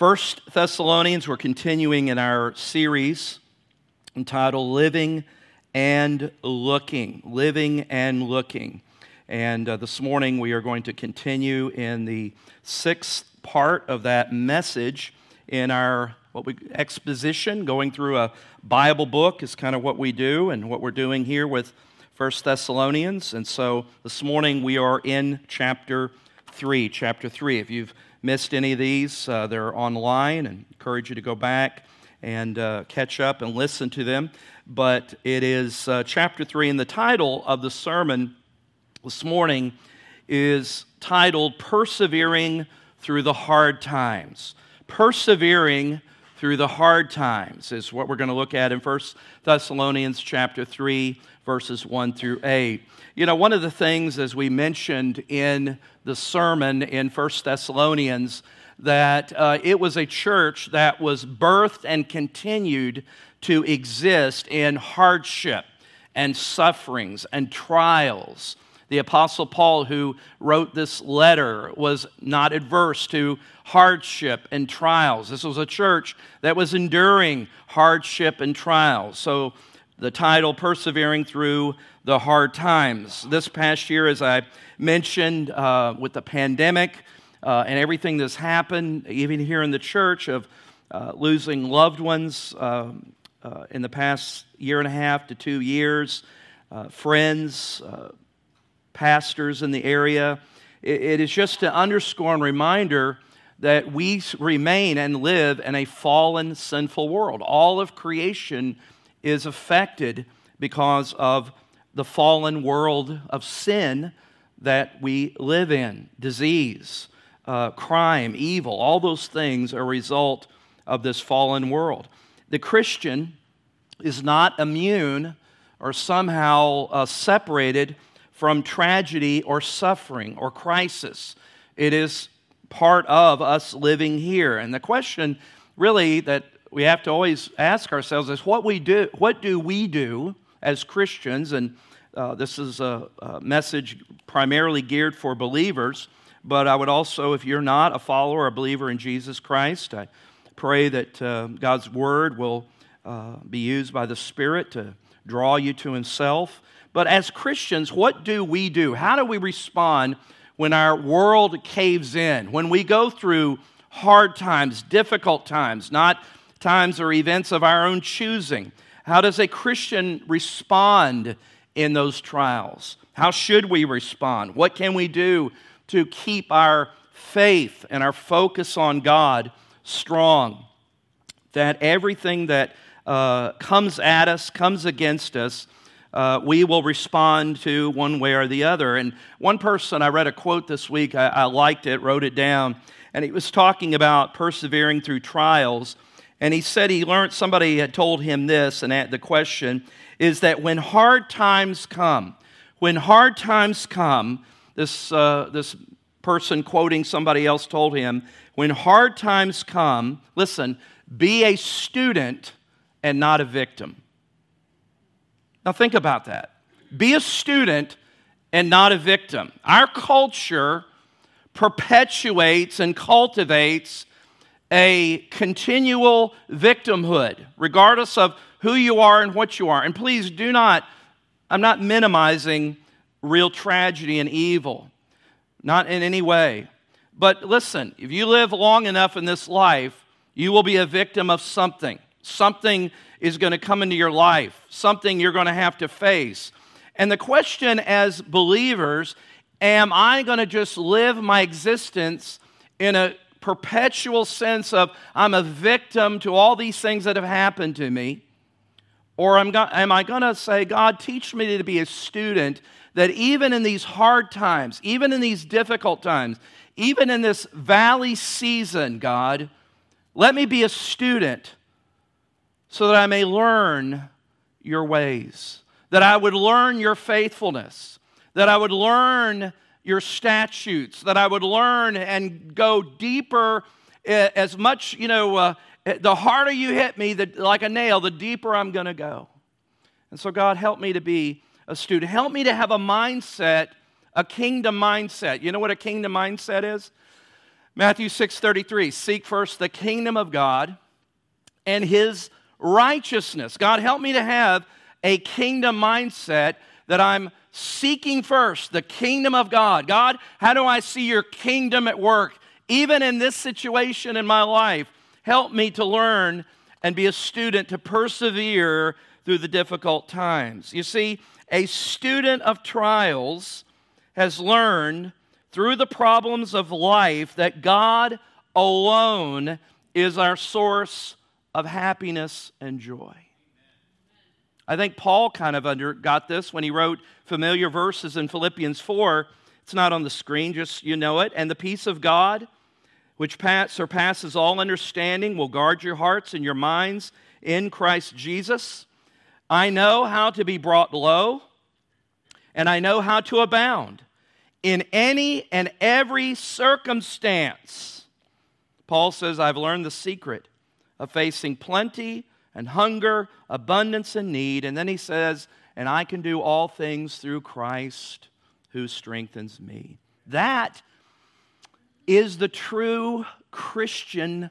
First Thessalonians, we're continuing in our series entitled Living and Looking. Living and Looking. And uh, this morning we are going to continue in the sixth part of that message in our what we exposition going through a bible book is kind of what we do and what we're doing here with First Thessalonians. And so this morning we are in chapter 3. Chapter 3. If you've missed any of these, uh, they're online and encourage you to go back and uh, catch up and listen to them. But it is uh, chapter 3, and the title of the sermon this morning is titled Persevering Through the Hard Times. Persevering through the hard times is what we're going to look at in 1 Thessalonians chapter 3 verses 1 through 8. You know, one of the things as we mentioned in the sermon in 1 Thessalonians that uh, it was a church that was birthed and continued to exist in hardship and sufferings and trials the Apostle Paul, who wrote this letter, was not adverse to hardship and trials. This was a church that was enduring hardship and trials. So the title, Persevering Through the Hard Times. This past year, as I mentioned, uh, with the pandemic uh, and everything that's happened, even here in the church, of uh, losing loved ones uh, uh, in the past year and a half to two years, uh, friends, pastors in the area. It is just to underscore and reminder that we remain and live in a fallen, sinful world. All of creation is affected because of the fallen world of sin that we live in disease, uh, crime, evil, all those things are a result of this fallen world. The Christian is not immune or somehow uh, separated from tragedy or suffering or crisis. It is part of us living here. And the question really that we have to always ask ourselves is what we do what do we do as Christians and uh, this is a, a, message primarily geared for believers, but I would also, if you're not a follower or a believer in Jesus Christ, I pray that uh, God's Word will uh, be used by the Spirit to draw you to Himself. But as Christians, what do we do? How do we respond when our world caves in? When we go through hard times, difficult times, not times or events of our own choosing? How does a Christian respond in those trials? How should we respond? What can we do to keep our faith and our focus on God strong? That everything that uh, comes at us, comes against us, uh, we will respond to one way or the other. And one person, I read a quote this week, I, I liked it, wrote it down, and he was talking about persevering through trials. And he said he learned, somebody had told him this, and the question is that when hard times come, when hard times come, this, uh, this person quoting somebody else told him, when hard times come, listen, be a student and not a victim. Now, think about that. Be a student and not a victim. Our culture perpetuates and cultivates a continual victimhood, regardless of who you are and what you are. And please do not, I'm not minimizing real tragedy and evil, not in any way. But listen, if you live long enough in this life, you will be a victim of something. Something is going to come into your life, something you're going to have to face. And the question as believers am I going to just live my existence in a perpetual sense of I'm a victim to all these things that have happened to me? Or am, I going to say, God, teach me to be a student that even in these hard times, even in these difficult times, even in this valley season, God, let me be a student so that I may learn your ways, that I would learn your faithfulness, that I would learn your statutes, that I would learn and go deeper eh, as much, you know, uh, eh, the harder you hit me, the, like a nail, the deeper I'm going to go. And so, God, help me to be a student. Help me to have a mindset, a kingdom mindset. You know what a kingdom mindset is? Matthew 6:33, seek first the kingdom of God and his righteousness. God help me to have a kingdom mindset that I'm seeking first the kingdom of God. God, how do I see your kingdom at work even in this situation in my life? Help me to learn and be a student to persevere through the difficult times. You see, a student of trials has learned through the problems of life that God alone is our source of happiness and joy. I think Paul kind of under, got this when he wrote familiar verses in Philippians 4. It's not on the screen, just you know it. And the peace of God, which surpasses all understanding, will guard your hearts and your minds in Christ Jesus. I know how to be brought low, and I know how to abound in any and every circumstance. Paul says, I've learned the secret of facing plenty and hunger, abundance and need. And then he says, and I can do all things through Christ who strengthens me. That is the true Christian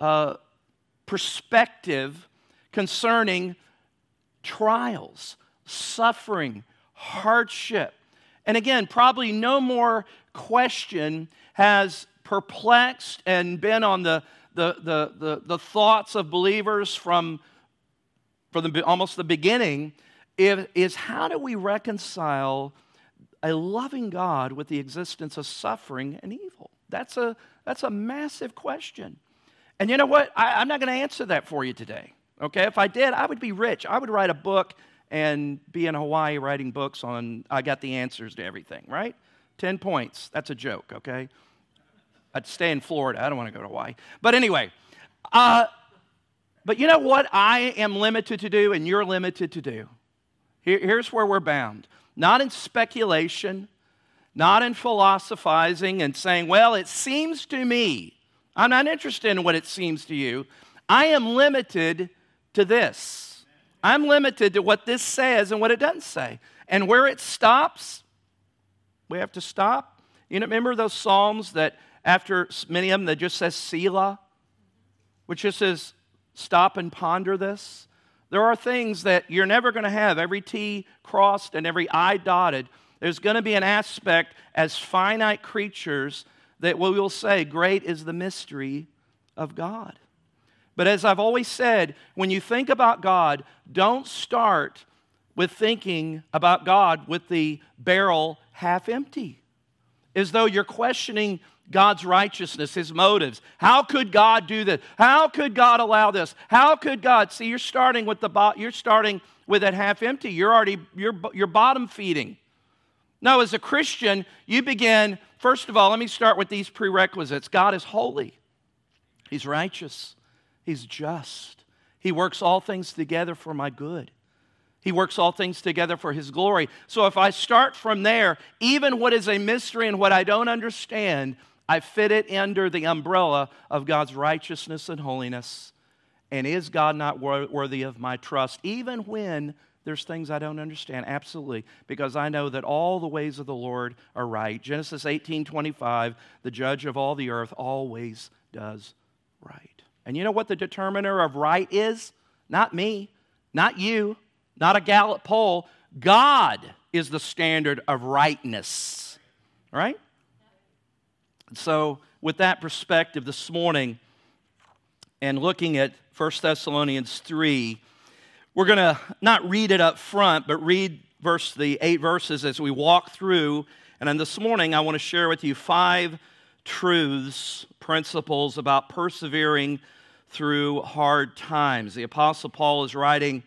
uh, perspective concerning trials, suffering, hardship. And again, probably no more question has perplexed and been on the the, the, the, the thoughts of believers from, from the, almost the beginning is, is how do we reconcile a loving God with the existence of suffering and evil? That's a, that's a massive question. And you know what? I, I'm not going to answer that for you today. Okay? If I did, I would be rich. I would write a book and be in Hawaii writing books on I got the answers to everything, right? 10 points. That's a joke, okay? I'd stay in Florida. I don't want to go to Hawaii. But anyway, uh, but you know what I am limited to do and you're limited to do? Here, here's where we're bound. Not in speculation, not in philosophizing and saying, well, it seems to me. I'm not interested in what it seems to you. I am limited to this. I'm limited to what this says and what it doesn't say. And where it stops, we have to stop. You know, remember those Psalms that after many of them that just says Selah, which just says stop and ponder this. There are things that you're never going to have every T crossed and every I dotted. There's going to be an aspect as finite creatures that we will say, Great is the mystery of God. But as I've always said, when you think about God, don't start with thinking about God with the barrel half empty, as though you're questioning God's righteousness, his motives. How could God do this? How could God allow this? How could God? See, you're starting with the bo- you're starting with it half empty. You're already you're you're bottom feeding. No, as a Christian, you begin first of all, let me start with these prerequisites. God is holy. He's righteous. He's just. He works all things together for my good. He works all things together for His glory. So if I start from there, even what is a mystery and what I don't understand, I fit it under the umbrella of God's righteousness and holiness. And is God not worthy of my trust, even when there's things I don't understand? Absolutely, because I know that all the ways of the Lord are right. Genesis 18:25, the judge of all the earth always does right. And you know what the determiner of right is? Not me, not you, not a Gallup poll. God is the standard of rightness. Right? So, with that perspective this morning, and looking at 1 Thessalonians 3, we're going to not read it up front, but read verse the eight verses as we walk through. And then this morning, I want to share with you five truths, principles about persevering through hard times. The Apostle Paul is writing,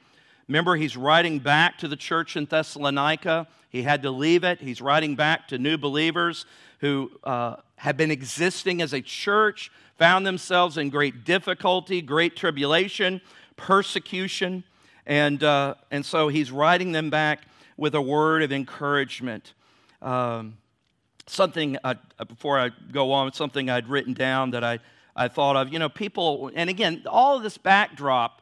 remember, he's writing back to the church in Thessalonica. He had to leave it. He's writing back to new believers who uh, have been existing as a church, found themselves in great difficulty, great tribulation, persecution. And, uh, and so he's writing them back with a word of encouragement. Um, something, uh, before I go on, something I'd written down that I, I thought of. You know, people, and again, all of this backdrop,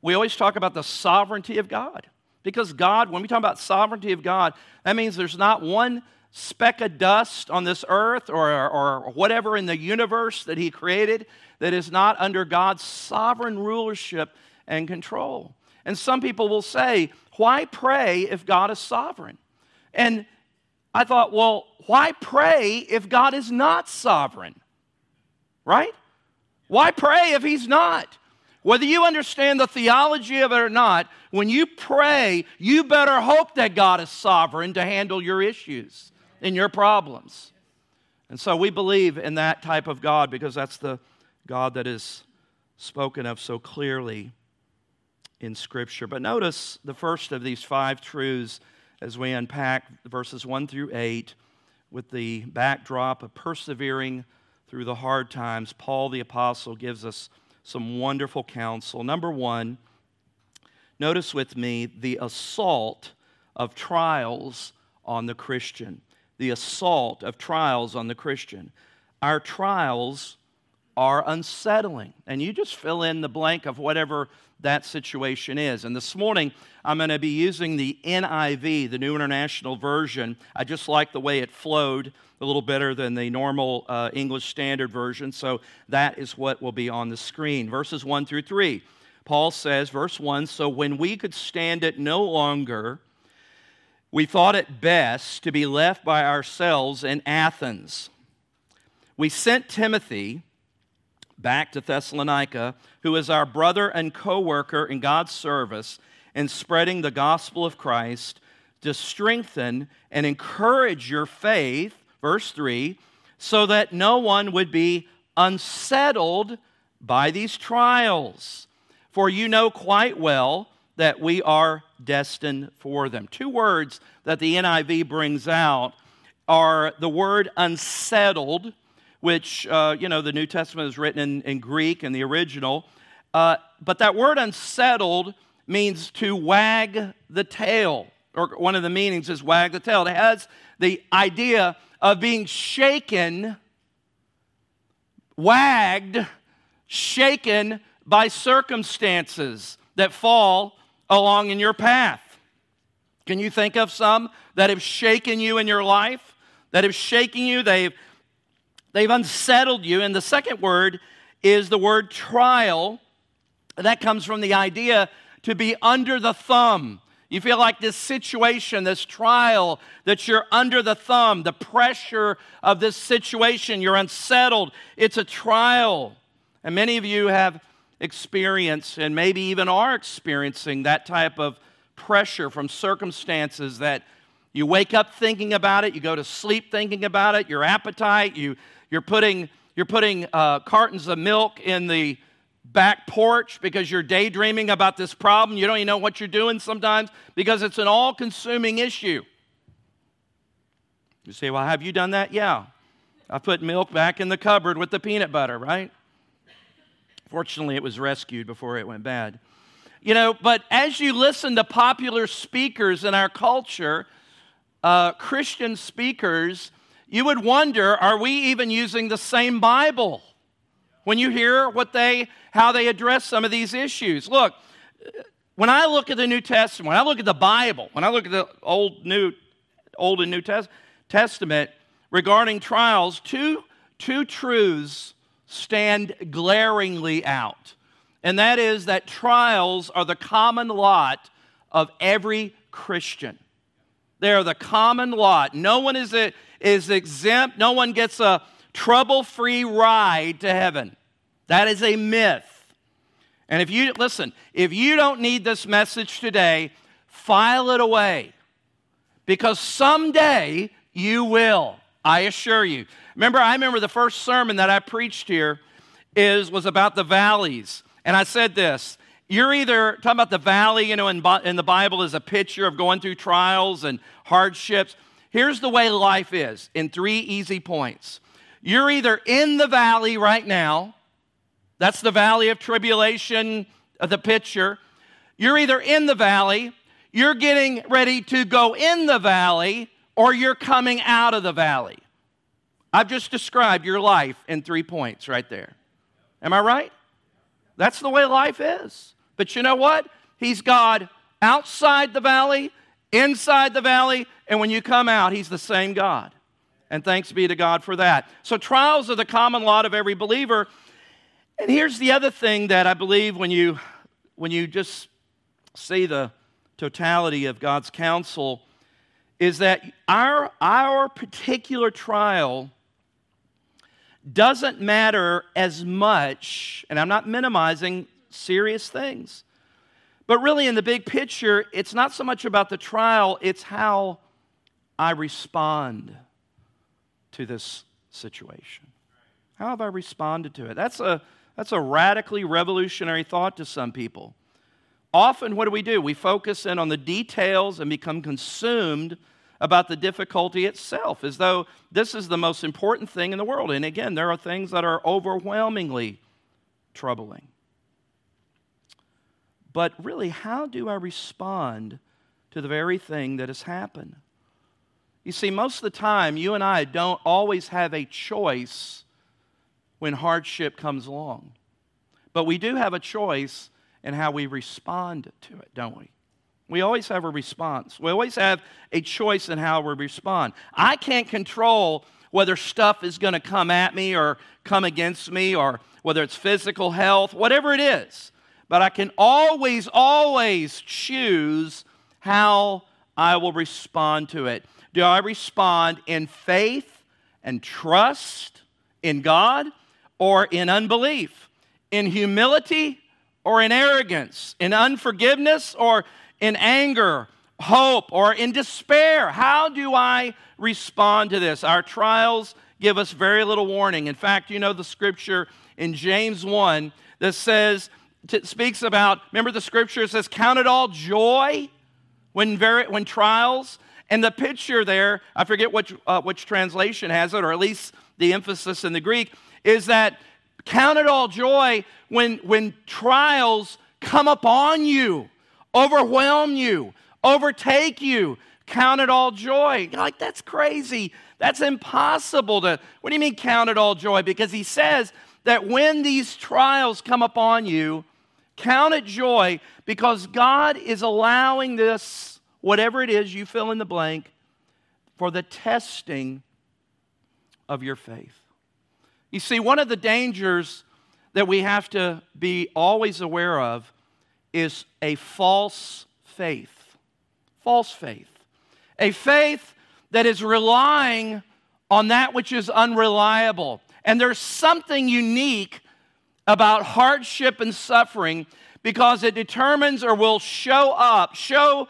we always talk about the sovereignty of God. Because God, when we talk about sovereignty of God, that means there's not one speck of dust on this earth or, or whatever in the universe that He created that is not under God's sovereign rulership and control. And some people will say, Why pray if God is sovereign? And I thought, Well, why pray if God is not sovereign? Right? Why pray if He's not? Whether you understand the theology of it or not, when you pray, you better hope that God is sovereign to handle your issues and your problems. And so we believe in that type of God because that's the God that is spoken of so clearly in Scripture. But notice the first of these five truths as we unpack verses 1 through 8 with the backdrop of persevering through the hard times. Paul the Apostle gives us some wonderful counsel. Number one, notice with me the assault of trials on the Christian. The assault of trials on the Christian. Our trials are unsettling. And you just fill in the blank of whatever that situation is. And this morning, I'm going to be using the NIV, the New International Version. I just like the way it flowed a little better than the normal uh, English Standard Version. So that is what will be on the screen. Verses 1 through 3. Paul says, verse 1 So when we could stand it no longer, we thought it best to be left by ourselves in Athens. We sent Timothy back to Thessalonica, who is our brother and co worker in God's service in spreading the gospel of Christ, to strengthen and encourage your faith, verse 3, so that no one would be unsettled by these trials. For you know quite well that we are destined for them. Two words that the NIV brings out are the word unsettled which, uh, you know, the New Testament is written in, in Greek in the original. Uh, but that word unsettled means to wag the tail, or one of the meanings is wag the tail. It has the idea of being shaken, wagged, shaken by circumstances that fall along in your path. Can you think of some that have shaken you in your life? That have shaken you, they've They've unsettled you. And the second word is the word trial. That comes from the idea to be under the thumb. You feel like this situation, this trial, that you're under the thumb, the pressure of this situation, you're unsettled. It's a trial. And many of you have experienced and maybe even are experiencing that type of pressure from circumstances that you wake up thinking about it, you go to sleep thinking about it, your appetite, you you're putting, you're putting uh, cartons of milk in the back porch because you're daydreaming about this problem. You don't even know what you're doing sometimes because it's an all consuming issue. You say, Well, have you done that? Yeah. I put milk back in the cupboard with the peanut butter, right? Fortunately, it was rescued before it went bad. You know, but as you listen to popular speakers in our culture, uh, Christian speakers, you would wonder are we even using the same Bible? When you hear what they, how they address some of these issues. Look, when I look at the New Testament, when I look at the Bible, when I look at the Old, New, Old and New Testament regarding trials, two, two truths stand glaringly out. And that is that trials are the common lot of every Christian. They are the common lot. No one is, a, is exempt. No one gets a trouble free ride to heaven. That is a myth. And if you, listen, if you don't need this message today, file it away because someday you will. I assure you. Remember, I remember the first sermon that I preached here is was about the valleys, and I said this: you're either talking about the valley, you know, in, in the Bible is a picture of going through trials and hardships. Here's the way life is in three easy points. You're either in the valley right now, that's the valley of tribulation, of uh, the picture. You're either in the valley, you're getting ready to go in the valley, or you're coming out of the valley. I've just described your life in three points right there. Am I right? That's the way life is. But you know what? He's God outside the valley inside the valley, and when you come out, He's the same God. And thanks be to God for that. So, trials are the common lot of every believer. And here's the other thing that I believe when you, when you just see the totality of God's counsel is that our, our particular trial doesn't matter as much, and I'm not minimizing serious things. But really, in the big picture, it's not so much about the trial, it's how I respond to this situation. How have I responded to it? That's a, that's a radically revolutionary thought to some people. Often, what do we do? We focus in on the details and become consumed about the difficulty itself, as though this is the most important thing in the world. And again, there are things that are overwhelmingly troubling. But really, how do I respond to the very thing that has happened? You see, most of the time, you and I don't always have a choice when hardship comes along. But we do have a choice in how we respond to it, don't we? We always have a response. We always have a choice in how we respond. I can't control whether stuff is going to come at me or come against me or whether it's physical health, whatever it is. But I can always, always choose how I will respond to it. Do I respond in faith and trust in God or in unbelief? In humility or in arrogance? In unforgiveness or in anger, hope, or in despair? How do I respond to this? Our trials give us very little warning. In fact, you know the scripture in James 1 that says, t- speaks about, remember the scripture says, Count it all joy when, very, when trials. And the picture there, I forget which, uh, which translation has it, or at least the emphasis in the Greek, is that count it all joy when, when trials come upon you, overwhelm you, overtake you. Count it all joy. You're like, that's crazy. That's impossible to. What do you mean, count it all joy? Because he says that when these trials come upon you, count it joy because God is allowing this, whatever it is you fill in the blank, for the testing of your faith. You see, one of the dangers that we have to be always aware of is a false faith. False faith. A faith that is relying on that which is unreliable. And there's something unique about hardship and suffering because it determines or will show up, show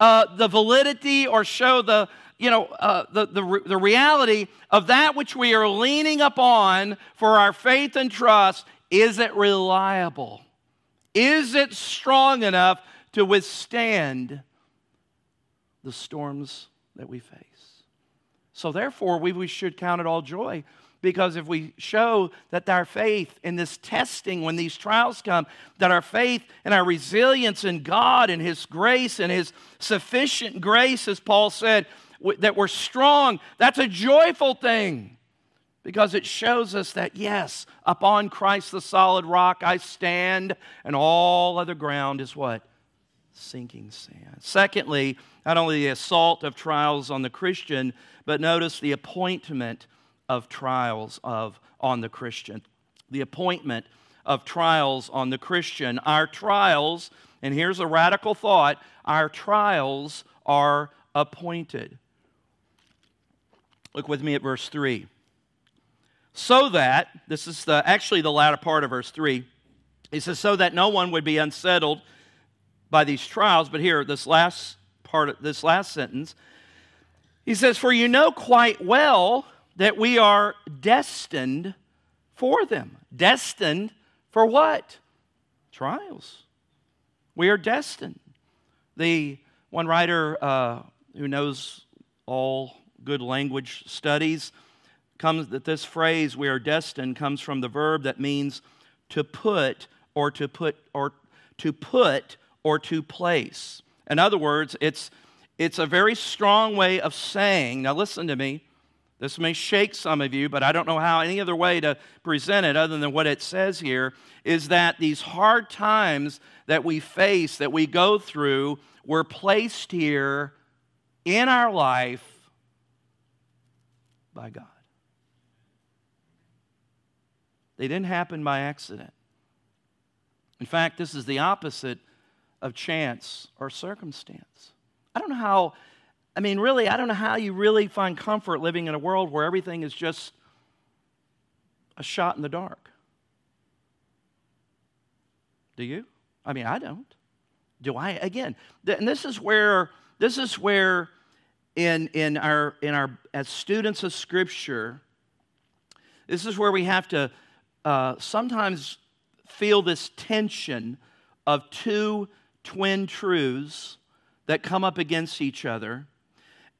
uh, the validity or show the, you know, uh, the, the, the reality of that which we are leaning upon for our faith and trust. Is it reliable? Is it strong enough to withstand the storms that we face? So, therefore, we, we should count it all joy because if we show that our faith in this testing, when these trials come, that our faith and our resilience in God and His grace and His sufficient grace, as Paul said, that we're strong, that's a joyful thing because it shows us that, yes, upon Christ the solid rock I stand, and all other ground is what? Sinking sand. Secondly, not only the assault of trials on the Christian, but notice the appointment of trials of, on the Christian. The appointment of trials on the Christian. Our trials, and here's a radical thought our trials are appointed. Look with me at verse 3. So that, this is the, actually the latter part of verse 3. He says, so that no one would be unsettled by these trials. But here, this last part of this last sentence, he says, For you know quite well that we are destined for them. Destined for what? Trials. We are destined. The one writer uh, who knows all good language studies comes that this phrase we are destined comes from the verb that means to put or to put or to put or to place. In other words, it's it's a very strong way of saying, now listen to me. This may shake some of you, but I don't know how any other way to present it other than what it says here is that these hard times that we face, that we go through, were placed here in our life by God. They didn't happen by accident. In fact, this is the opposite of chance or circumstance. I don't know how, I mean, really, I don't know how you really find comfort living in a world where everything is just a shot in the dark. Do you? I mean, I don't. Do I? Again, and this is where this is where in in our in our as students of Scripture, this is where we have to uh, sometimes feel this tension of two twin truths that come up against each other.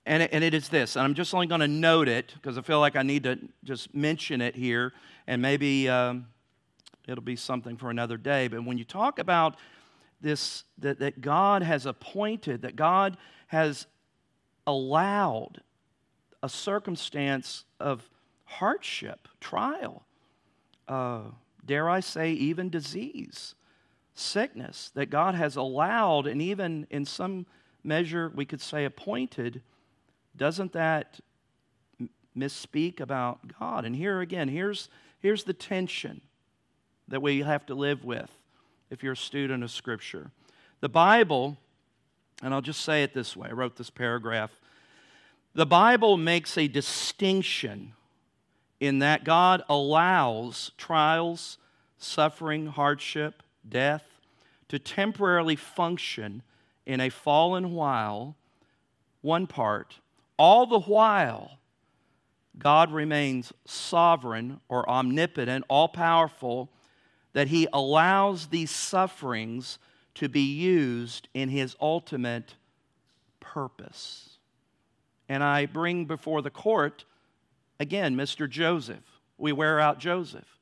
And it, and it is this, and I'm just only going to note it because I feel like I need to just mention it here, and maybe um, it'll be something for another day. But when you talk about this, that, that God has appointed, that God has allowed a circumstance of hardship, trial, uh, dare I say, even disease, sickness that God has allowed and even in some measure we could say appointed, doesn't that misspeak about God? And here again, here's, here's the tension that we have to live with if you're a student of Scripture. The Bible, and I'll just say it this way I wrote this paragraph. The Bible makes a distinction in that God allows trials, suffering, hardship, death to temporarily function in a fallen while, one part, all the while God remains sovereign or omnipotent, all powerful, that He allows these sufferings to be used in His ultimate purpose. And I bring before the court Again, Mr. Joseph. We wear out Joseph,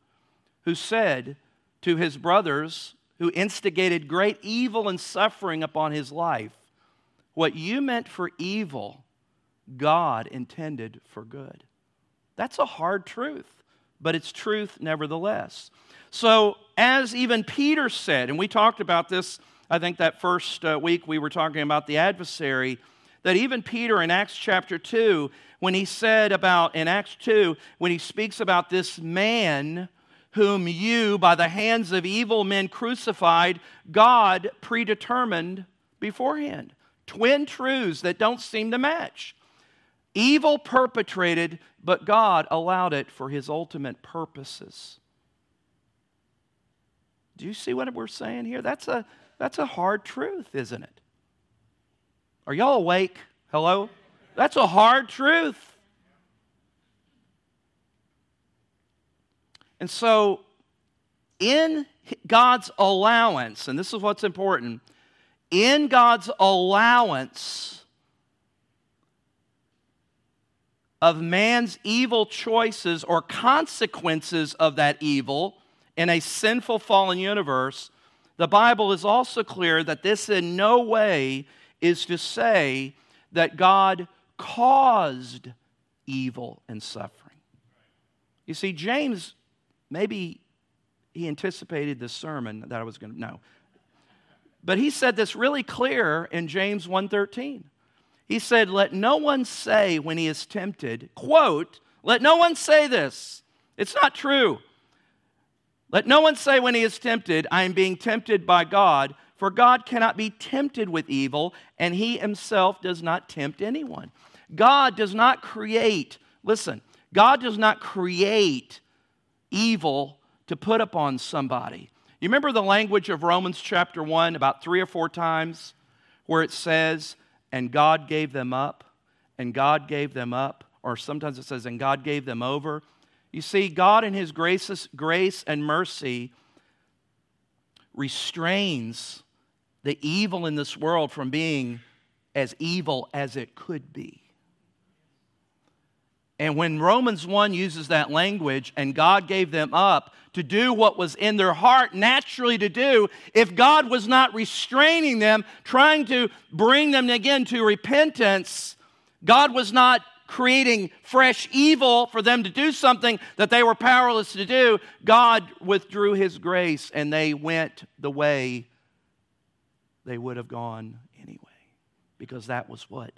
who said to his brothers, who instigated great evil and suffering upon his life, What you meant for evil, God intended for good. That's a hard truth, but it's truth nevertheless. So, as even Peter said, and we talked about this, I think that first uh, week we were talking about the adversary, that even Peter in Acts chapter 2 when he said about, in Acts 2, when he speaks about this man whom you, by the hands of evil men crucified, God predetermined beforehand. Twin truths that don't seem to match. Evil perpetrated, but God allowed it for his ultimate purposes. Do you see what we're saying here? That's a, that's a hard truth, isn't it? Are y'all awake? Hello? That's a hard truth. And so, in God's allowance, and this is what's important, in God's allowance of man's evil choices or consequences of that evil in a sinful fallen universe, the Bible is also clear that this in no way is to say that God caused evil and suffering. You see, James, maybe he anticipated this sermon that I was going to know. But he said this really clear in James 1:13. He said, "Let no one say when he is tempted, quote, let no one say this. It's not true. Let no one say when he is tempted, I am being tempted by God, for God cannot be tempted with evil, and he himself does not tempt anyone." God does not create, listen, God does not create evil to put upon somebody. You remember the language of Romans chapter 1 about three or four times where it says, and God gave them up, and God gave them up, or sometimes it says, and God gave them over. You see, God in His grace, grace and mercy restrains the evil in this world from being as evil as it could be. And when Romans 1 uses that language, and God gave them up to do what was in their heart naturally to do, if God was not restraining them, trying to bring them again to repentance, God was not creating fresh evil for them to do something that they were powerless to do. God withdrew His grace and they went the way they would have gone anyway, because that was what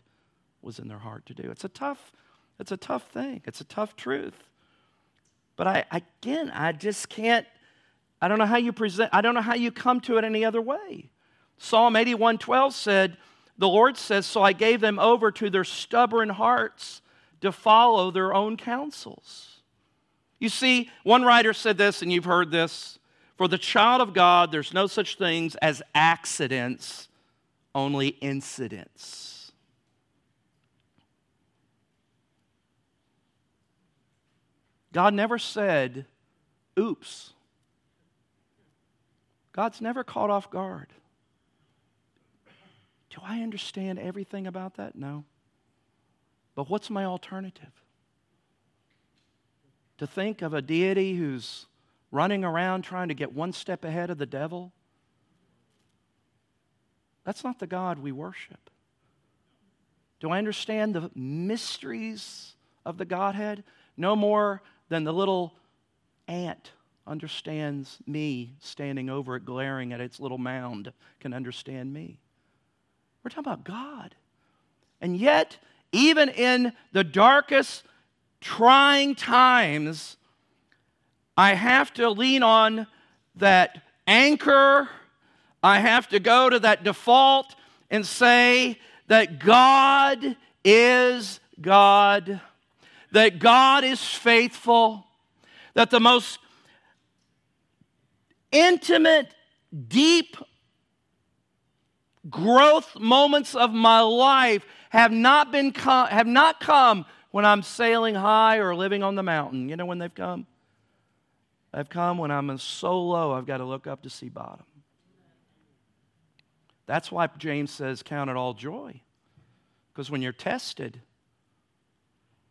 was in their heart to do. It's a tough, it's a tough thing. It's a tough truth. But I again, I just can't, I don't know how you present, I don't know how you come to it any other way. Psalm 81:12 said, the Lord says, So I gave them over to their stubborn hearts to follow their own counsels. You see, one writer said this, and you've heard this For the child of God, there's no such things as accidents, only incidents. God never said, oops. God's never caught off guard. Do I understand everything about that? No. But what's my alternative? To think of a deity who's running around trying to get one step ahead of the devil? That's not the God we worship. Do I understand the mysteries of the Godhead? No more than the little ant understands me standing over it, glaring at its little mound, can understand me. We're talking about God. And yet, even in the darkest, trying times, I have to lean on that anchor. I have to go to that default and say that God is God, that God is faithful, that the most intimate, deep growth moments of my life have not been have not come when I'm sailing high or living on the mountain. You know when they've come? They've come when I'm so low I've got to look up to see bottom. That's why James says, Count it all joy. Because when you're tested,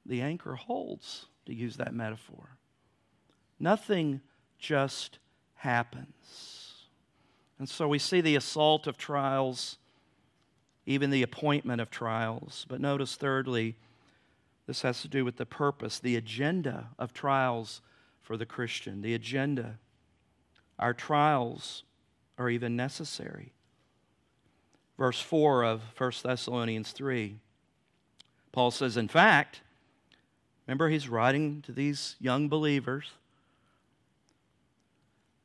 the anchor holds, to use that metaphor. Nothing just happens. And so we see the assault of trials, even the appointment of trials. But notice, thirdly, this has to do with the purpose, the agenda of trials for the Christian. The agenda. Our trials are even necessary. Verse 4 of 1 Thessalonians 3, Paul says, In fact, remember he's writing to these young believers.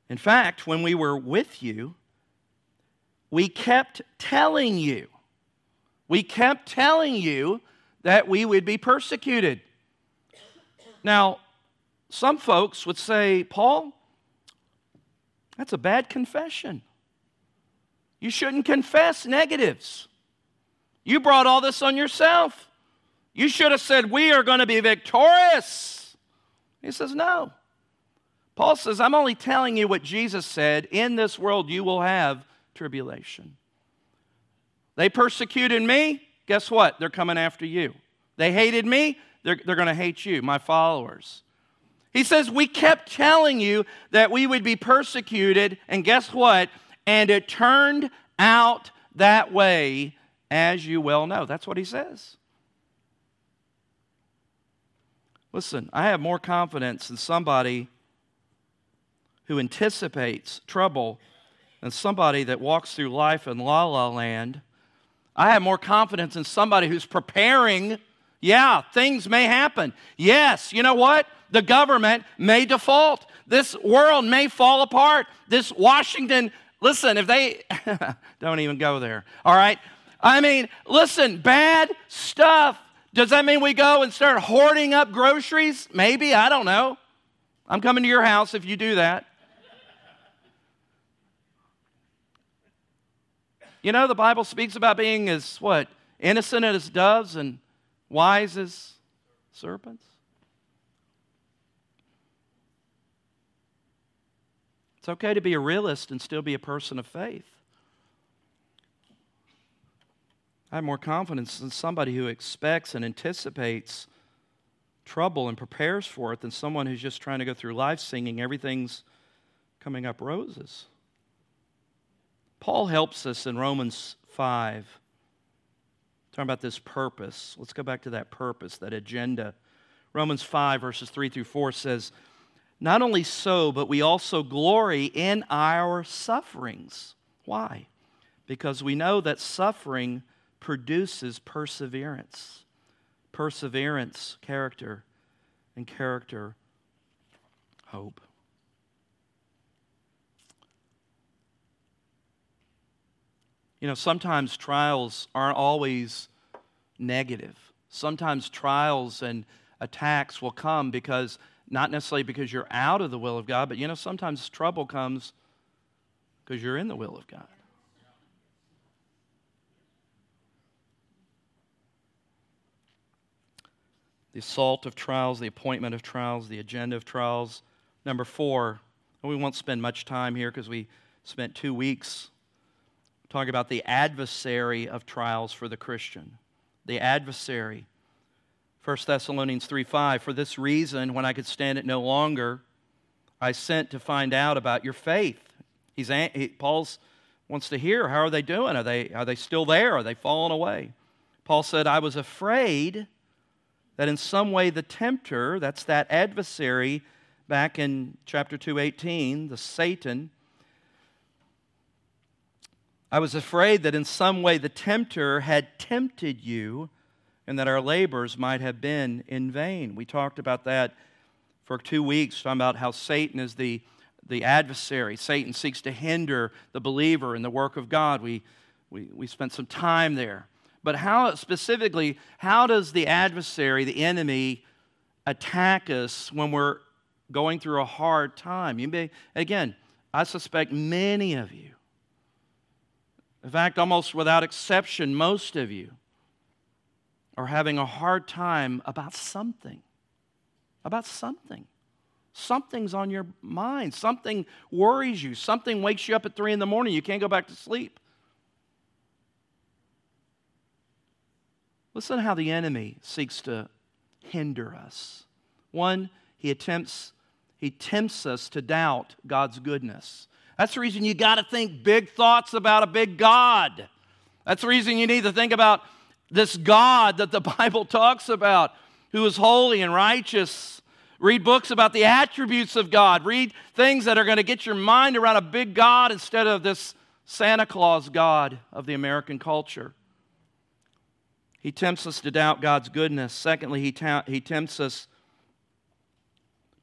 In fact, when we were with you, we kept telling you, we kept telling you that we would be persecuted. Now, some folks would say, Paul, that's a bad confession. You shouldn't confess negatives. You brought all this on yourself. You should have said, We are going to be victorious. He says, No. Paul says, I'm only telling you what Jesus said. In this world, you will have tribulation. They persecuted me. Guess what? They're coming after you. They hated me. They're, they're going to hate you, my followers. He says, We kept telling you that we would be persecuted, and guess what? And it turned out that way, as you well know. That's what he says. Listen, I have more confidence in somebody who anticipates trouble than somebody that walks through life in la la land. I have more confidence in somebody who's preparing. Yeah, things may happen. Yes, you know what? The government may default. This world may fall apart. This Washington, listen, if they, don't even go there, all right? I mean, listen, bad stuff. Does that mean we go and start hoarding up groceries? Maybe, I don't know. I'm coming to your house if you do that. You know, the Bible speaks about being as what? Innocent as doves and wise as serpents. It's okay to be a realist and still be a person of faith. I have more confidence in somebody who expects and anticipates trouble and prepares for it than someone who's just trying to go through life singing everything's coming up roses. Paul helps us in Romans 5, talking about this purpose. Let's go back to that purpose, that agenda. Romans 5, verses 3 through 4 says, Not only so, but we also glory in our sufferings. Why? Because we know that suffering produces perseverance. Perseverance, character, and character, hope. You know, sometimes trials aren't always negative. Sometimes trials and attacks will come because, not necessarily because you're out of the will of God, but you know, sometimes trouble comes because you're in the will of God. The assault of trials, the appointment of trials, the agenda of trials. Number four, we won't spend much time here because we spent two weeks talking about the adversary of trials for the Christian. The adversary. 1 Thessalonians 3 5. For this reason, when I could stand it no longer, I sent to find out about your faith. He's, he, Paul's wants to hear how are they doing? Are they, are they still there? Are they falling away? Paul said, I was afraid that in some way the tempter, that's that adversary back in chapter 218, the Satan, I was afraid that in some way the tempter had tempted you and that our labors might have been in vain. We talked about that for two weeks, talking about how Satan is the, the adversary. Satan seeks to hinder the believer in the work of God. We, we, we spent some time there. But how specifically, how does the adversary, the enemy, attack us when we're going through a hard time? You may, again, I suspect many of you, in fact, almost without exception, most of you, are having a hard time about something. About something. Something's on your mind. Something worries you. Something wakes you up at three in the morning. You can't go back to sleep. Listen how the enemy seeks to hinder us. One, he attempts, he tempts us to doubt God's goodness. That's the reason you got to think big thoughts about a big God. That's the reason you need to think about this God that the Bible talks about, who is holy and righteous. Read books about the attributes of God. Read things that are going to get your mind around a big God instead of this Santa Claus God of the American culture. He tempts us to doubt God's goodness. Secondly, he, ta- he tempts us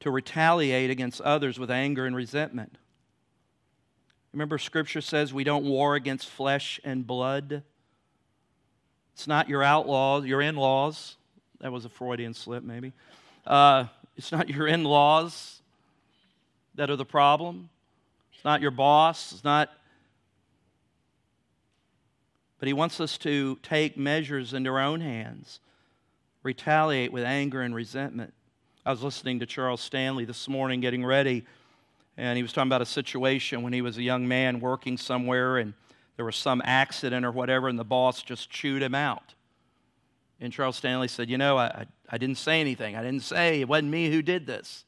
to retaliate against others with anger and resentment. Remember, Scripture says we don't war against flesh and blood. It's not your outlaws, your in laws. That was a Freudian slip, maybe. Uh, it's not your in laws that are the problem. It's not your boss. It's not. But he wants us to take measures into our own hands, retaliate with anger and resentment. I was listening to Charles Stanley this morning getting ready, and he was talking about a situation when he was a young man working somewhere and there was some accident or whatever, and the boss just chewed him out. And Charles Stanley said, You know, I, I didn't say anything. I didn't say it wasn't me who did this.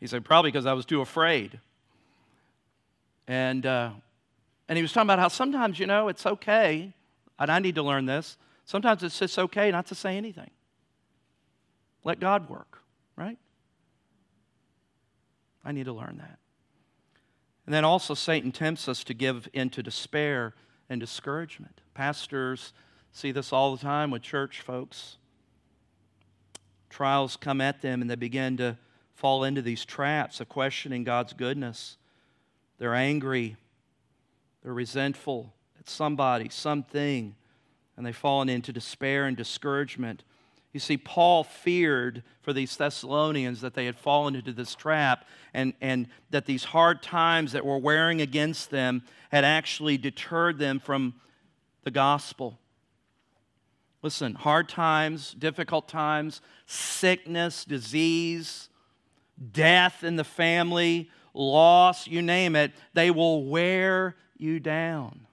He said, Probably because I was too afraid. And, uh, and he was talking about how sometimes, you know, it's okay, and I need to learn this. Sometimes it's just okay not to say anything. Let God work, right? I need to learn that. And then also, Satan tempts us to give into despair and discouragement. Pastors see this all the time with church folks. Trials come at them and they begin to fall into these traps of questioning God's goodness. They're angry, they're resentful at somebody, something, and they've fallen into despair and discouragement. You see, Paul feared for these Thessalonians that they had fallen into this trap and, and that these hard times that were wearing against them had actually deterred them from the gospel. Listen, hard times, difficult times, sickness, disease, death in the family, loss, you name it, they will wear you down.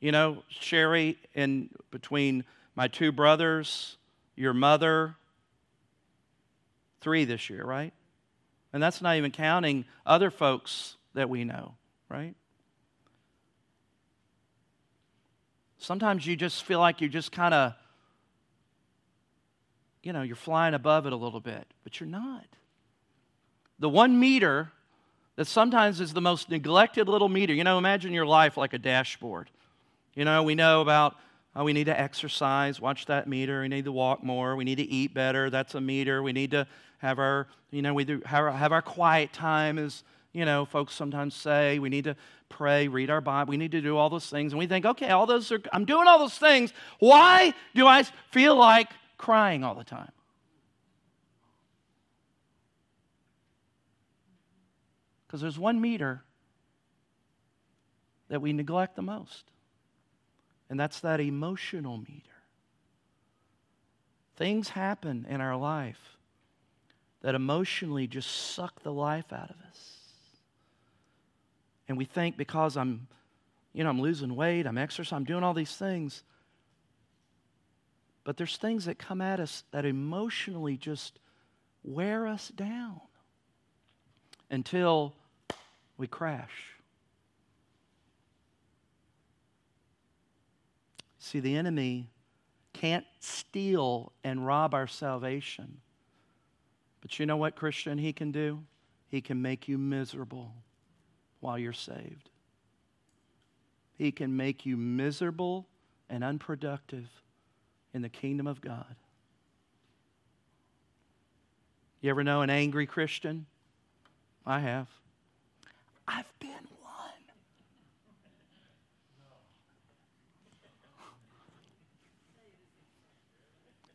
You know, Sherry, in between my two brothers, your mother, three this year, right? And that's not even counting other folks that we know, right? Sometimes you just feel like you're just kind of, you know, you're flying above it a little bit, but you're not. The one meter that sometimes is the most neglected little meter, you know, imagine your life like a dashboard. You know, we know about Oh, we need to exercise. Watch that meter. We need to walk more. We need to eat better. That's a meter. We need to have our, you know, we do have our, have our quiet time, as you know, folks sometimes say. We need to pray, read our Bible. We need to do all those things. And we think, okay, all those are, I'm doing all those things. Why do I feel like crying all the time? Because there's one meter that we neglect the most, and that's that emotional meter. Things happen in our life that emotionally just suck the life out of us. And we think because I'm, you know, I'm losing weight, I'm exercising, I'm doing all these things. But there's things that come at us that emotionally just wear us down until we crash. See, the enemy can't steal and rob our salvation. But you know what, Christian, he can do? He can make you miserable while you're saved. He can make you miserable and unproductive in the kingdom of God. You ever know an angry Christian? I have. I've been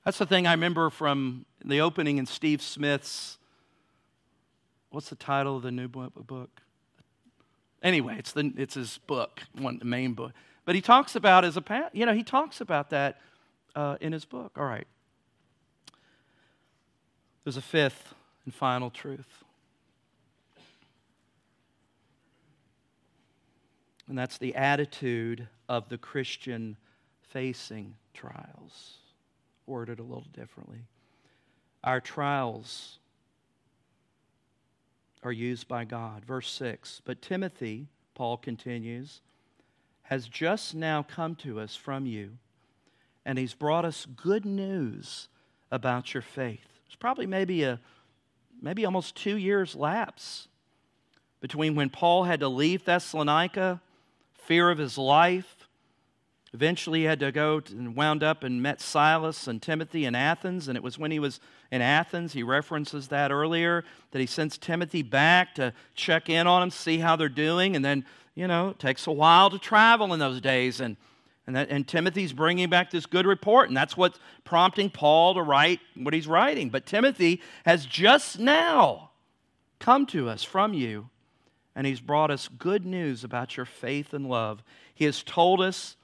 That's the thing I remember from the opening in Steve Smith's. What's the title of the new book? Anyway, it's, the, it's his book, one, the main book. But he talks about as a, you know, he talks about that uh, in his book. All right. There's a fifth and final truth. And that's the attitude of the Christian facing trials. Worded a little differently. Our trials are used by God. Verse 6 But Timothy, Paul continues, has just now come to us from you, and he's brought us good news about your faith. It's probably maybe a maybe almost two years lapse between when Paul had to leave Thessalonica fear of his life. Eventually, he had to go and wound up and met Silas and Timothy in Athens. And it was when he was in Athens, he references that earlier, that he sends Timothy back to check in on them, see how they're doing. And then, you know, it takes a while to travel in those days. And, and, that, and Timothy's bringing back this good report. And that's what's prompting Paul to write what he's writing. But Timothy has just now come to us from you and He's brought us good news about your faith and love. He has told us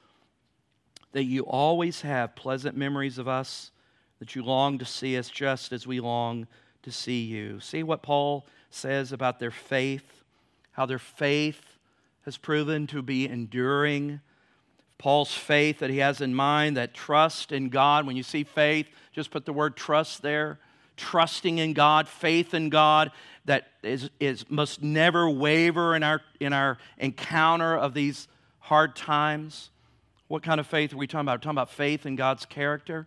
that you always have pleasant memories of us, that you long to see us just as we long to see you. See what Paul says about their faith, how their faith has proven to be enduring. Paul's faith that he has in mind, that trust in God. When you see faith, just put the word trust there. Trusting in God, faith in God, that is, is, must never waver in our, in our encounter of these hard times. What kind of faith are we talking about? We're talking about faith in God's character.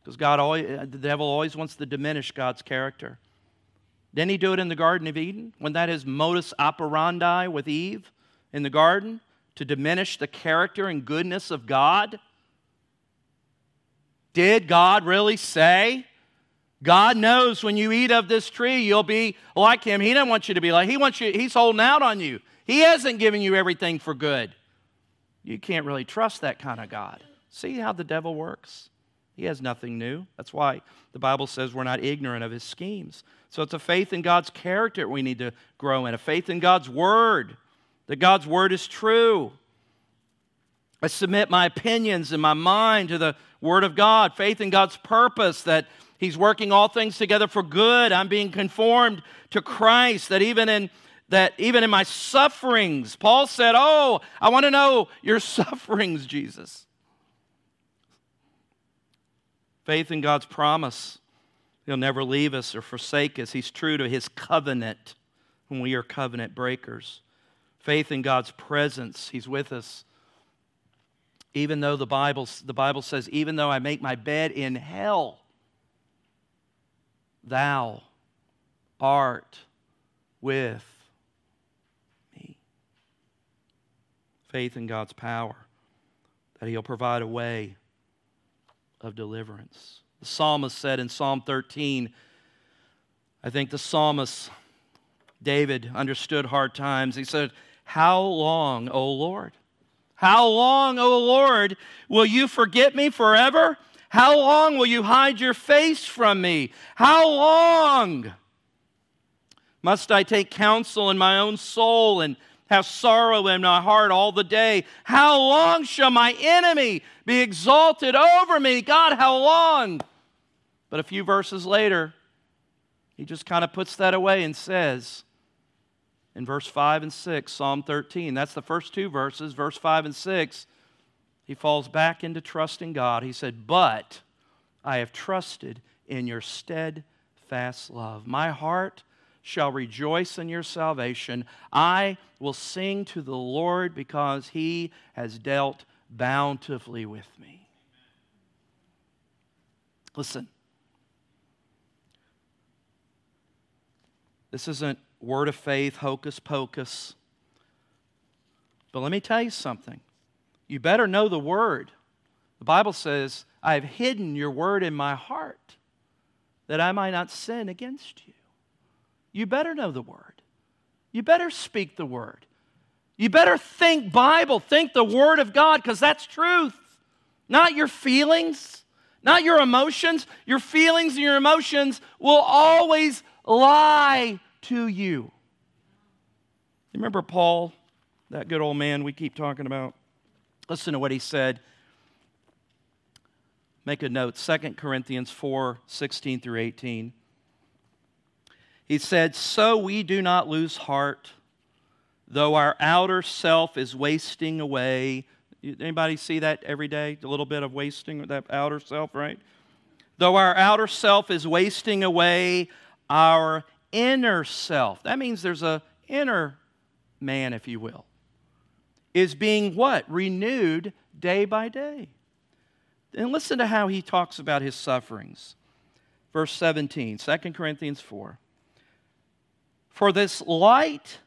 Because God always, uh, the devil always wants to diminish God's character. Didn't he do it in the Garden of Eden? When that is modus operandi with Eve in the garden? To diminish the character and goodness of God? Did God really say God knows when you eat of this tree, you'll be like him. He doesn't want you to be like, he wants you, he's holding out on you. He hasn't given you everything for good. You can't really trust that kind of God. See how the devil works? He has nothing new. That's why the Bible says we're not ignorant of his schemes. So it's a faith in God's character we need to grow in, a faith in God's word, that God's word is true. I submit my opinions and my mind to the word of God, faith in God's purpose that He's working all things together for good. I'm being conformed to Christ, that even in that even in my sufferings, Paul said, Oh, I want to know your sufferings, Jesus. Faith in God's promise. He'll never leave us or forsake us. He's true to his covenant when we are covenant breakers. Faith in God's presence. He's with us. Even though the Bible, the Bible says, even though I make my bed in hell, Thou art with me. Faith in God's power. that He'll provide a way of deliverance. The psalmist said in Psalm 13, I think the psalmist, David, understood hard times. He said, How long, O Lord? How long, O Lord, will you forget me forever? How long will you hide your face from me? How long must I take counsel in my own soul and have sorrow in my heart all the day? How long shall my enemy be exalted over me? God, how long? But a few verses later, he just kind of puts that away and says, in verse 5 and 6, Psalm 13, that's the first two verses, verse 5 and 6, he falls back into trusting God. He said, But I have trusted in your steadfast love. My heart shall rejoice in your salvation. I will sing to the Lord because he has dealt bountifully with me. Listen, This isn't word of faith, hocus pocus. But let me tell you something. You better know the word. The Bible says, I have hidden your word in my heart that I might not sin against you. You better know the word. You better speak the word. You better think Bible, think the word of God, because that's truth, not your feelings, not your emotions. Your feelings and your emotions will always lie to you. Remember Paul, that good old man we keep talking about? Listen to what he said. Make a note 2 Corinthians 4 16 through 18. He said, So we do not lose heart, though our outer self is wasting away. Anybody see that every day? A little bit of wasting, that outer self, right? Though our outer self is wasting away, our inner self, that means there's a inner man, if you will, is being what? Renewed day by day. And listen to how he talks about his sufferings. Verse 17, 2 Corinthians 4. For this light,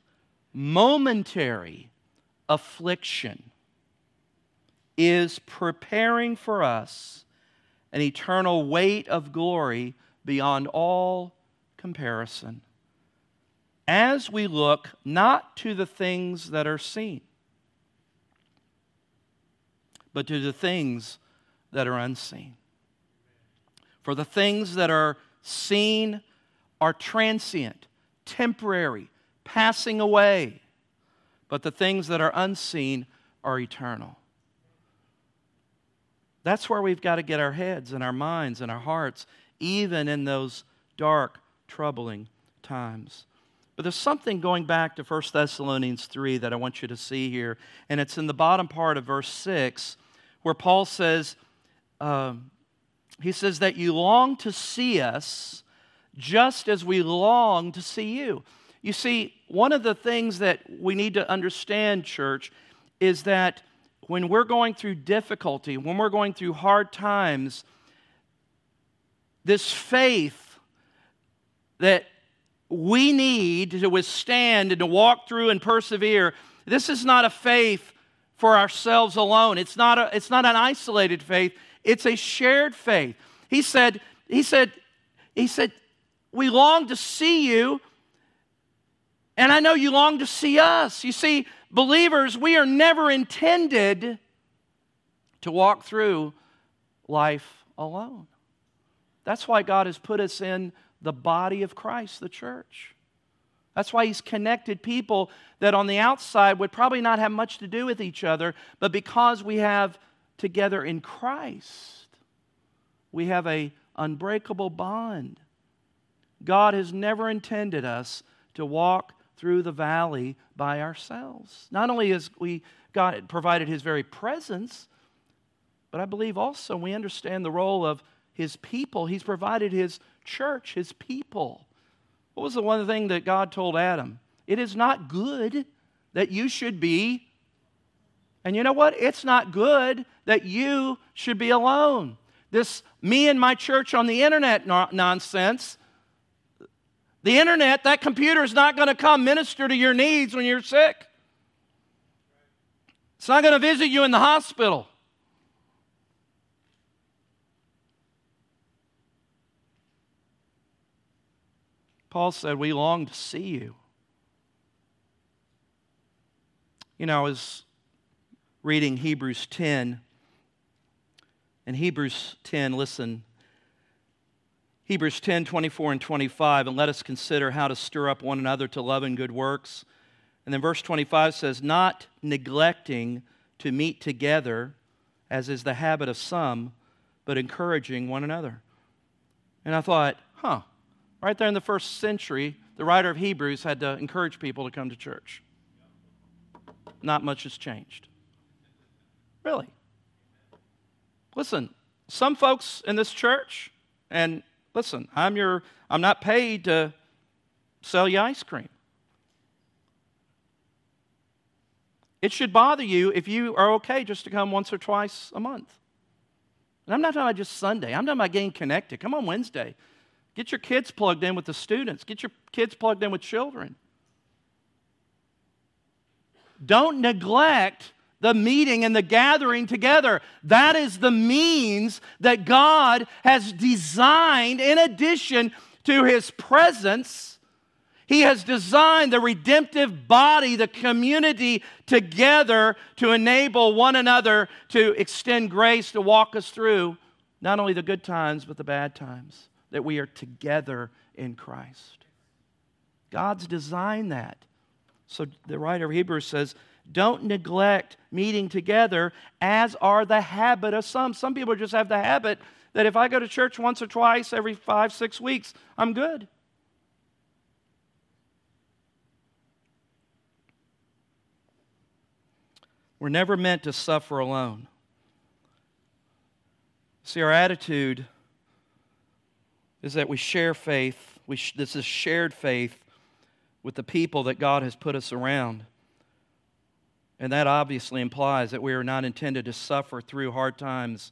momentary affliction is preparing for us an eternal weight of glory beyond all comparison as we look not to the things that are seen, but to the things that are unseen. For the things that are seen are transient, temporary, passing away, but the things that are unseen are eternal. That's where we've got to get our heads and our minds and our hearts, even in those dark, troubling times. But there's something going back to 1 Thessalonians 3 that I want you to see here, and it's in the bottom part of verse 6 where Paul says, um, he says that you long to see us just as we long to see you. You see, one of the things that we need to understand, church, is that when we're going through difficulty, when we're going through hard times, this faith that we need to withstand and to walk through and persevere. This is not a faith for ourselves alone. It's not, a, it's not an isolated faith. It's a shared faith. He said, he said, he said, we long to see you, and I know you long to see us. You see, believers, we are never intended to walk through life alone. That's why God has put us in the body of Christ, the church. That's why he's connected people that on the outside would probably not have much to do with each other, but because we have together in Christ, we have a unbreakable bond. God has never intended us to walk through the valley by ourselves. Not only has we God provided his very presence, but I believe also we understand the role of his people. He's provided his church, his people. What was the one thing that God told Adam? It is not good that you should be. And you know what? It's not good that you should be alone. This me and my church on the internet nonsense. The internet, that computer is not going to come minister to your needs when you're sick. It's not going to visit you in the hospital. Paul said, We long to see you. You know, I was reading Hebrews 10. In Hebrews 10, listen Hebrews 10, 24 and 25, and let us consider how to stir up one another to love and good works. And then verse 25 says, Not neglecting to meet together, as is the habit of some, but encouraging one another. And I thought, huh, right there in the first century, the writer of Hebrews had to encourage people to come to church. Not much has changed. Really. Listen, some folks in this church, and listen, I'm your I'm not paid to sell you ice cream. It should bother you if you are okay just to come once or twice a month. And I'm not talking about just Sunday. I'm talking about getting connected. Come on Wednesday. Get your kids plugged in with the students. Get your kids plugged in with children. Don't neglect the meeting and the gathering together. That is the means that God has designed in addition to his presence. He has designed the redemptive body, the community together to enable one another to extend grace to walk us through not only the good times, but the bad times, that we are together in Christ. God's designed that. So the writer of Hebrews says, don't neglect meeting together, as are the habit of some. Some people just have the habit that if I go to church once or twice every five, six weeks, I'm good. We're never meant to suffer alone. See, our attitude is that we share faith. We sh- this is shared faith with the people that God has put us around. And that obviously implies that we are not intended to suffer through hard times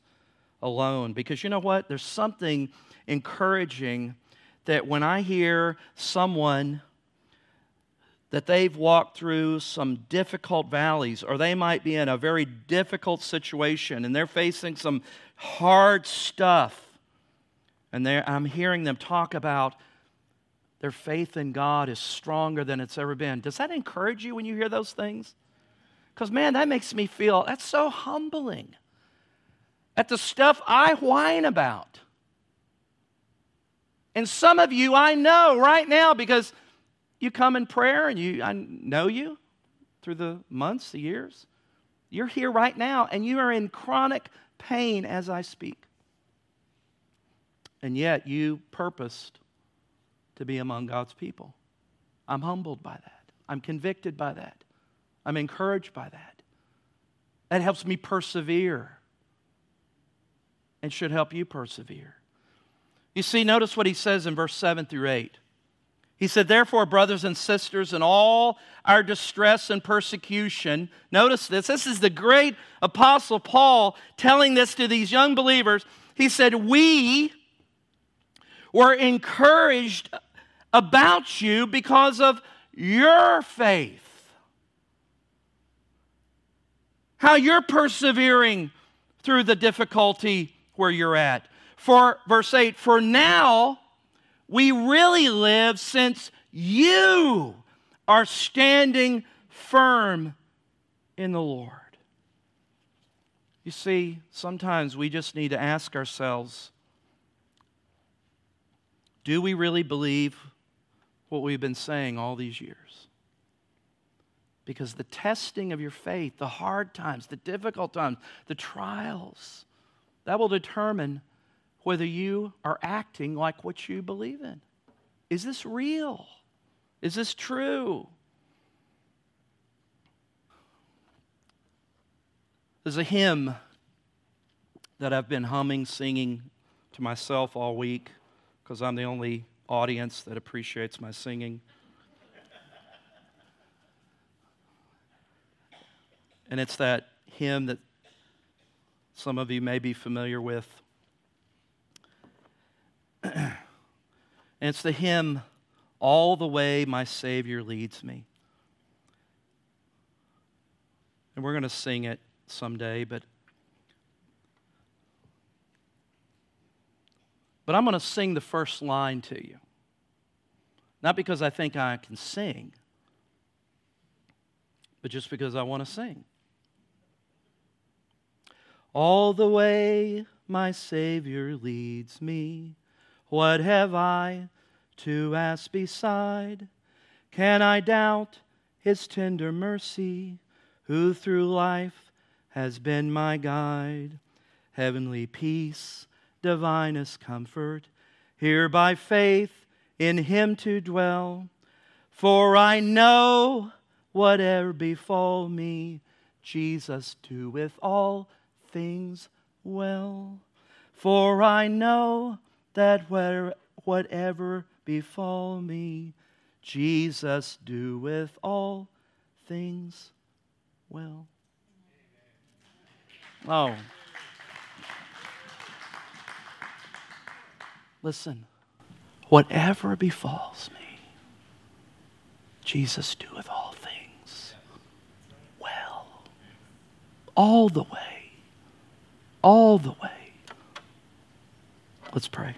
alone. Because you know what? There's something encouraging that when I hear someone that they've walked through some difficult valleys, or they might be in a very difficult situation and they're facing some hard stuff, and I'm hearing them talk about their faith in God is stronger than it's ever been. Does that encourage you when you hear those things? Because, man, that makes me feel that's so humbling at the stuff I whine about. And some of you I know right now because you come in prayer and you I know you through the months, the years. You're here right now and you are in chronic pain as I speak. And yet you purposed to be among God's people. I'm humbled by that. I'm convicted by that. I'm encouraged by that. That helps me persevere and should help you persevere. You see, notice what he says in verse 7 through 8. He said, Therefore, brothers and sisters, in all our distress and persecution, notice this. This is the great apostle Paul telling this to these young believers. He said, We were encouraged about you because of your faith how you're persevering through the difficulty where you're at. For verse 8, for now we really live since you are standing firm in the Lord. You see, sometimes we just need to ask ourselves do we really believe what we've been saying all these years? Because the testing of your faith, the hard times, the difficult times, the trials, that will determine whether you are acting like what you believe in. Is this real? Is this true? There's a hymn that I've been humming, singing to myself all week because I'm the only audience that appreciates my singing. And it's that hymn that some of you may be familiar with. and it's the hymn, All the Way My Savior Leads Me. And we're going to sing it someday, but. But I'm going to sing the first line to you. Not because I think I can sing, but just because I want to sing. All the way my Savior leads me, what have I to ask beside? Can I doubt his tender mercy, who through life has been my guide? Heavenly peace, divinest comfort, here by faith in him to dwell. For I know whatever befall me, Jesus doeth all things well. For I know that whatever befall me, Jesus doeth all things well. Oh. Listen, whatever befalls me, Jesus doeth all things well. All the way. All the way. Let's pray.